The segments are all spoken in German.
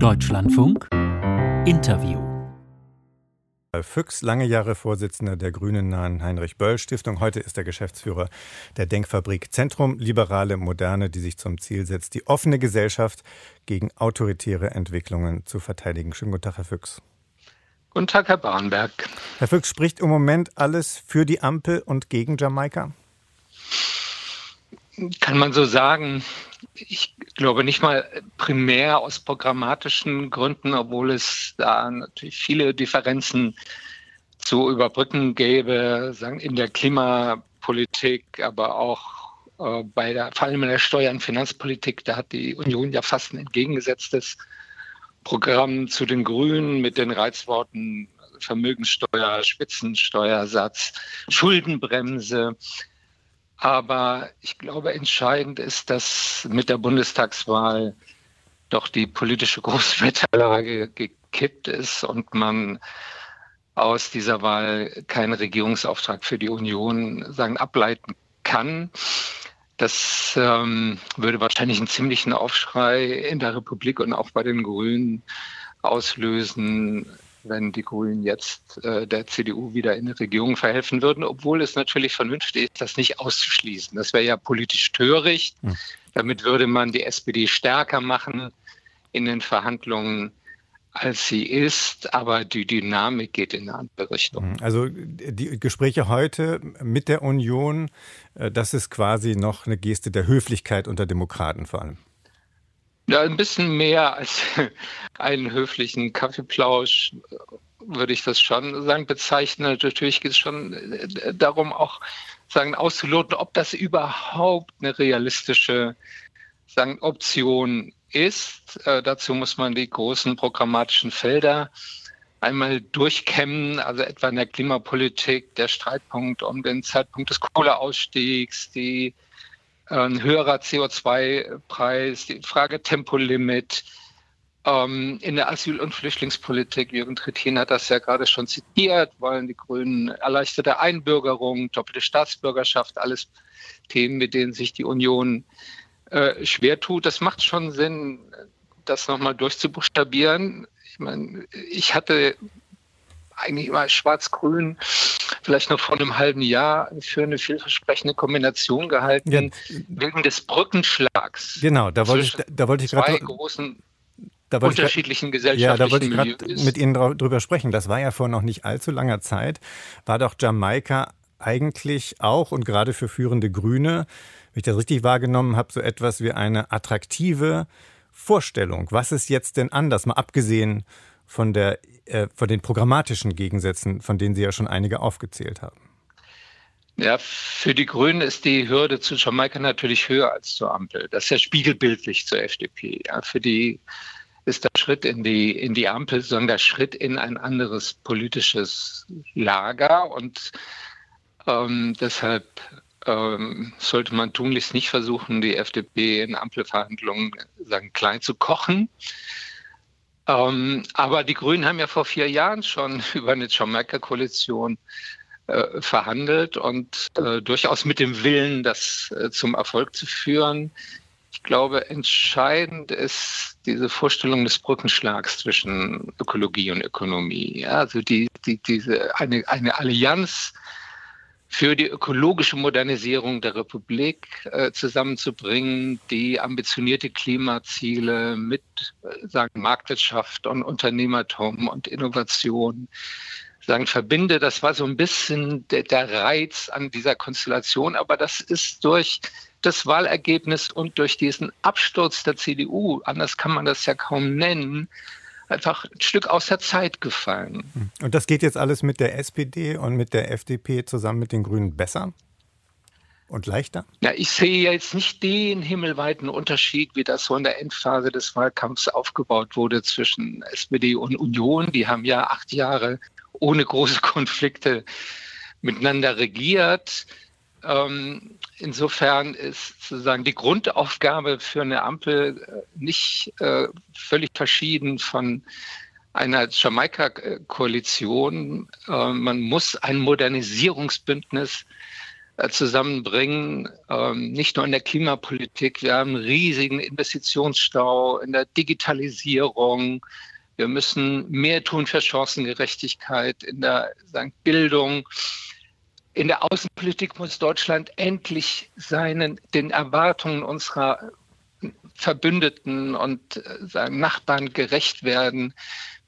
Deutschlandfunk Interview Füchs, lange Jahre Vorsitzender der Grünen nahen Heinrich Böll Stiftung. Heute ist er Geschäftsführer der Denkfabrik Zentrum Liberale Moderne, die sich zum Ziel setzt, die offene Gesellschaft gegen autoritäre Entwicklungen zu verteidigen. Schönen guten Tag, Herr Füchs. Guten Tag, Herr Barnberg. Herr Füchs, spricht im Moment alles für die Ampel und gegen Jamaika? Kann man so sagen. Ich glaube nicht mal primär aus programmatischen Gründen, obwohl es da natürlich viele Differenzen zu überbrücken gäbe, sagen in der Klimapolitik, aber auch äh, bei der, vor allem in der Steuer- und Finanzpolitik, da hat die Union ja fast ein entgegengesetztes Programm zu den Grünen mit den Reizworten Vermögenssteuer, Spitzensteuersatz, Schuldenbremse. Aber ich glaube, entscheidend ist, dass mit der Bundestagswahl doch die politische Großwetterlage gekippt ist und man aus dieser Wahl keinen Regierungsauftrag für die Union sagen, ableiten kann. Das ähm, würde wahrscheinlich einen ziemlichen Aufschrei in der Republik und auch bei den Grünen auslösen, wenn die Grünen jetzt äh, der CDU wieder in die Regierung verhelfen würden, obwohl es natürlich vernünftig ist, das nicht auszuschließen. Das wäre ja politisch töricht. Hm. Damit würde man die SPD stärker machen in den Verhandlungen als sie ist, aber die Dynamik geht in eine andere Richtung. Hm. Also die Gespräche heute mit der Union, äh, das ist quasi noch eine Geste der Höflichkeit unter Demokraten vor allem. Ja, ein bisschen mehr als einen höflichen Kaffeeplausch würde ich das schon sagen, bezeichnen. Natürlich geht es schon äh, darum, auch sagen, auszuloten, ob das überhaupt eine realistische sagen, Option ist. Äh, dazu muss man die großen programmatischen Felder einmal durchkämmen, also etwa in der Klimapolitik, der Streitpunkt um den Zeitpunkt des Kohleausstiegs, die ein höherer CO2-Preis, die Frage Tempolimit. Ähm, in der Asyl- und Flüchtlingspolitik, Jürgen Trittin hat das ja gerade schon zitiert, wollen die Grünen erleichterte Einbürgerung, doppelte Staatsbürgerschaft, alles Themen, mit denen sich die Union äh, schwer tut. Das macht schon Sinn, das nochmal durchzubuchstabieren. Ich meine, ich hatte eigentlich immer schwarz-grün vielleicht noch vor einem halben Jahr für eine vielversprechende Kombination gehalten, ja. wegen des Brückenschlags. Genau, da wollte ich, da wollte ich gerade großen da unterschiedlichen gesellschaftlichen Ja, da wollte ich gerade mit Ihnen drüber sprechen. Das war ja vor noch nicht allzu langer Zeit. War doch Jamaika eigentlich auch und gerade für führende Grüne, wenn ich das richtig wahrgenommen habe, so etwas wie eine attraktive Vorstellung. Was ist jetzt denn anders, mal abgesehen von, der, äh, von den programmatischen Gegensätzen, von denen Sie ja schon einige aufgezählt haben? Ja, für die Grünen ist die Hürde zu Jamaika natürlich höher als zur Ampel. Das ist ja spiegelbildlich zur FDP. Ja, für die ist der Schritt in die, in die Ampel, sondern der Schritt in ein anderes politisches Lager. Und ähm, deshalb ähm, sollte man tunlichst nicht versuchen, die FDP in Ampelverhandlungen sagen, klein zu kochen. Ähm, aber die Grünen haben ja vor vier Jahren schon über eine Jamaika-Koalition äh, verhandelt und äh, durchaus mit dem Willen, das äh, zum Erfolg zu führen. Ich glaube, entscheidend ist diese Vorstellung des Brückenschlags zwischen Ökologie und Ökonomie. Ja, also die, die, diese, eine, eine Allianz für die ökologische Modernisierung der Republik äh, zusammenzubringen, die ambitionierte Klimaziele mit äh, sagen Marktwirtschaft und Unternehmertum und Innovation sagen verbinde. Das war so ein bisschen der, der Reiz an dieser Konstellation, aber das ist durch das Wahlergebnis und durch diesen Absturz der CDU, anders kann man das ja kaum nennen, einfach ein Stück aus der Zeit gefallen. Hm. Und das geht jetzt alles mit der SPD und mit der FDP zusammen mit den Grünen besser? Und leichter? Ja, ich sehe jetzt nicht den himmelweiten Unterschied, wie das so in der Endphase des Wahlkampfs aufgebaut wurde zwischen SPD und Union. Die haben ja acht Jahre ohne große Konflikte miteinander regiert. Ähm, insofern ist sozusagen die Grundaufgabe für eine Ampel äh, nicht äh, völlig verschieden von einer Jamaika-Koalition. Äh, man muss ein Modernisierungsbündnis äh, zusammenbringen, ähm, nicht nur in der Klimapolitik. Wir haben einen riesigen Investitionsstau in der Digitalisierung. Wir müssen mehr tun für Chancengerechtigkeit in der Bildung. In der Außenpolitik muss Deutschland endlich seinen, den Erwartungen unserer Verbündeten und äh, sagen, Nachbarn gerecht werden.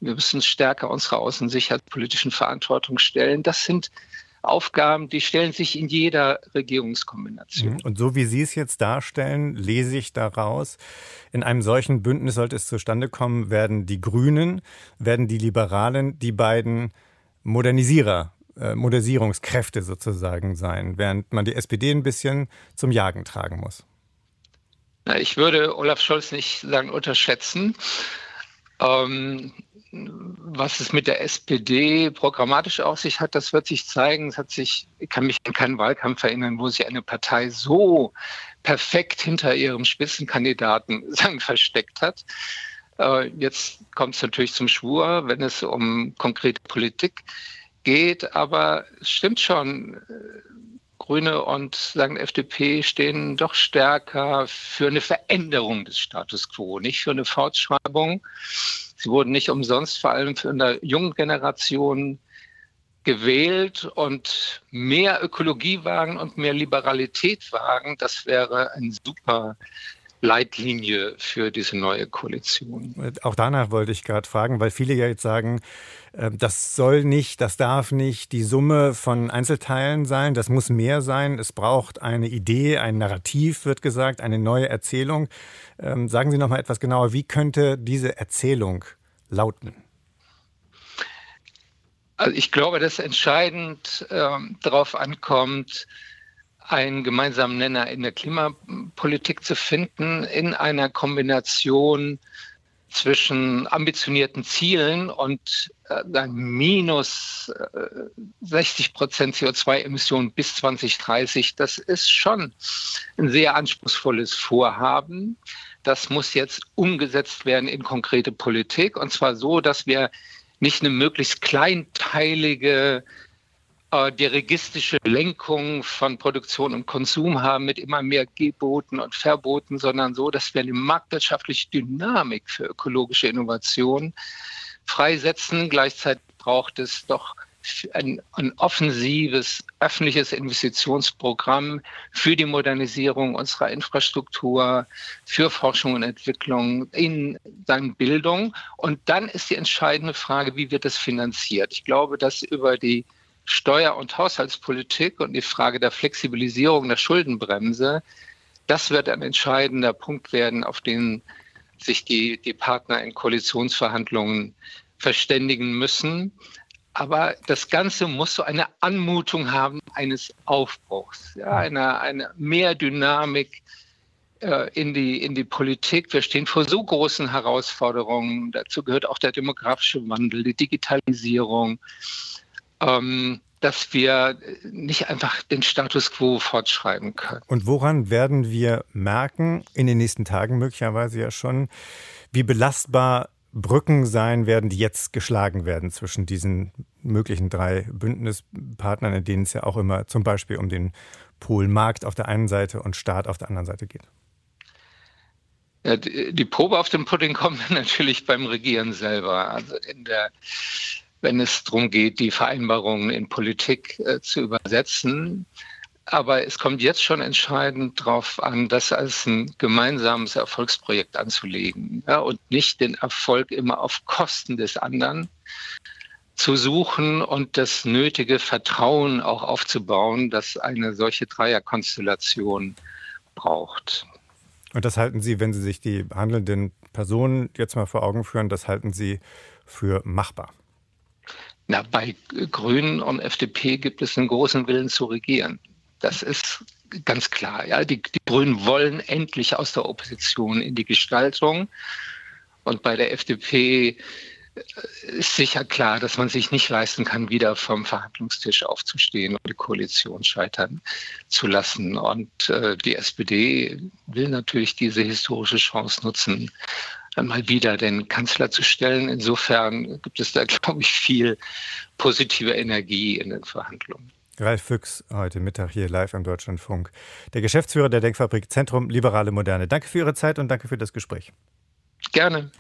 Wir müssen stärker unserer außensicherheitspolitischen Verantwortung stellen. Das sind Aufgaben, die stellen sich in jeder Regierungskombination. Mhm. Und so wie Sie es jetzt darstellen, lese ich daraus, in einem solchen Bündnis sollte es zustande kommen, werden die Grünen, werden die Liberalen die beiden Modernisierer, äh, Modernisierungskräfte sozusagen sein, während man die SPD ein bisschen zum Jagen tragen muss. Na, ich würde Olaf Scholz nicht sagen unterschätzen. Ähm, was es mit der SPD programmatisch auf sich hat, das wird sich zeigen. Es hat sich, ich kann mich an keinen Wahlkampf erinnern, wo sich eine Partei so perfekt hinter ihrem Spitzenkandidaten sagen, versteckt hat. Äh, jetzt kommt es natürlich zum Schwur, wenn es um konkrete Politik geht. Aber es stimmt schon, Grüne und sagen FDP stehen doch stärker für eine Veränderung des Status quo, nicht für eine Fortschreibung. Sie wurden nicht umsonst vor allem für eine junge Generation gewählt und mehr Ökologie wagen und mehr Liberalität wagen, das wäre ein super Leitlinie für diese neue Koalition. Auch danach wollte ich gerade fragen, weil viele ja jetzt sagen, ähm, das soll nicht, das darf nicht die Summe von Einzelteilen sein, das muss mehr sein. Es braucht eine Idee, ein Narrativ, wird gesagt, eine neue Erzählung. Ähm, sagen Sie noch mal etwas genauer, wie könnte diese Erzählung lauten? Also ich glaube, dass entscheidend ähm, darauf ankommt, einen gemeinsamen Nenner in der Klimapolitik zu finden, in einer Kombination zwischen ambitionierten Zielen und äh, minus äh, 60 Prozent CO2-Emissionen bis 2030. Das ist schon ein sehr anspruchsvolles Vorhaben. Das muss jetzt umgesetzt werden in konkrete Politik und zwar so, dass wir nicht eine möglichst kleinteilige äh, dirigistische Lenkung von Produktion und Konsum haben mit immer mehr Geboten und Verboten, sondern so, dass wir eine marktwirtschaftliche Dynamik für ökologische Innovation freisetzen. Gleichzeitig braucht es doch ein, ein, offensives öffentliches Investitionsprogramm für die Modernisierung unserer Infrastruktur, für Forschung und Entwicklung in dann Bildung. Und dann ist die entscheidende Frage, wie wird das finanziert? Ich glaube, dass über die Steuer- und Haushaltspolitik und die Frage der Flexibilisierung der Schuldenbremse, das wird ein entscheidender Punkt werden, auf den sich die, die Partner in Koalitionsverhandlungen verständigen müssen. Aber das Ganze muss so eine Anmutung haben eines Aufbruchs, ja, eine, eine mehr Dynamik äh, in, die, in die Politik. Wir stehen vor so großen Herausforderungen. Dazu gehört auch der demografische Wandel, die Digitalisierung ähm, dass wir nicht einfach den Status quo fortschreiben können. Und woran werden wir merken, in den nächsten Tagen möglicherweise ja schon, wie belastbar Brücken sein werden, die jetzt geschlagen werden zwischen diesen möglichen drei Bündnispartnern, in denen es ja auch immer zum Beispiel um den Polmarkt auf der einen Seite und Staat auf der anderen Seite geht? Ja, die Probe auf den Pudding kommt natürlich beim Regieren selber. Also in der wenn es darum geht, die Vereinbarungen in Politik äh, zu übersetzen. Aber es kommt jetzt schon entscheidend darauf an, das als ein gemeinsames Erfolgsprojekt anzulegen ja, und nicht den Erfolg immer auf Kosten des anderen zu suchen und das nötige Vertrauen auch aufzubauen, das eine solche Dreierkonstellation braucht. Und das halten Sie, wenn Sie sich die handelnden Personen jetzt mal vor Augen führen, das halten Sie für machbar? Na, bei Grünen und FDP gibt es einen großen Willen zu regieren. Das ist ganz klar. Ja, die, die Grünen wollen endlich aus der Opposition in die Gestaltung. Und bei der FDP äh, ist sicher klar, dass man sich nicht leisten kann, wieder vom Verhandlungstisch aufzustehen und die Koalition scheitern zu lassen. Und äh, die SPD will natürlich diese historische Chance nutzen, mal wieder den Kanzler zu stellen. Insofern gibt es da, glaube ich, viel positive Energie in den Verhandlungen. Ralf Füchs, heute Mittag hier live am Deutschlandfunk. Der Geschäftsführer der Denkfabrik Zentrum Liberale Moderne. Danke für Ihre Zeit und danke für das Gespräch. Gerne.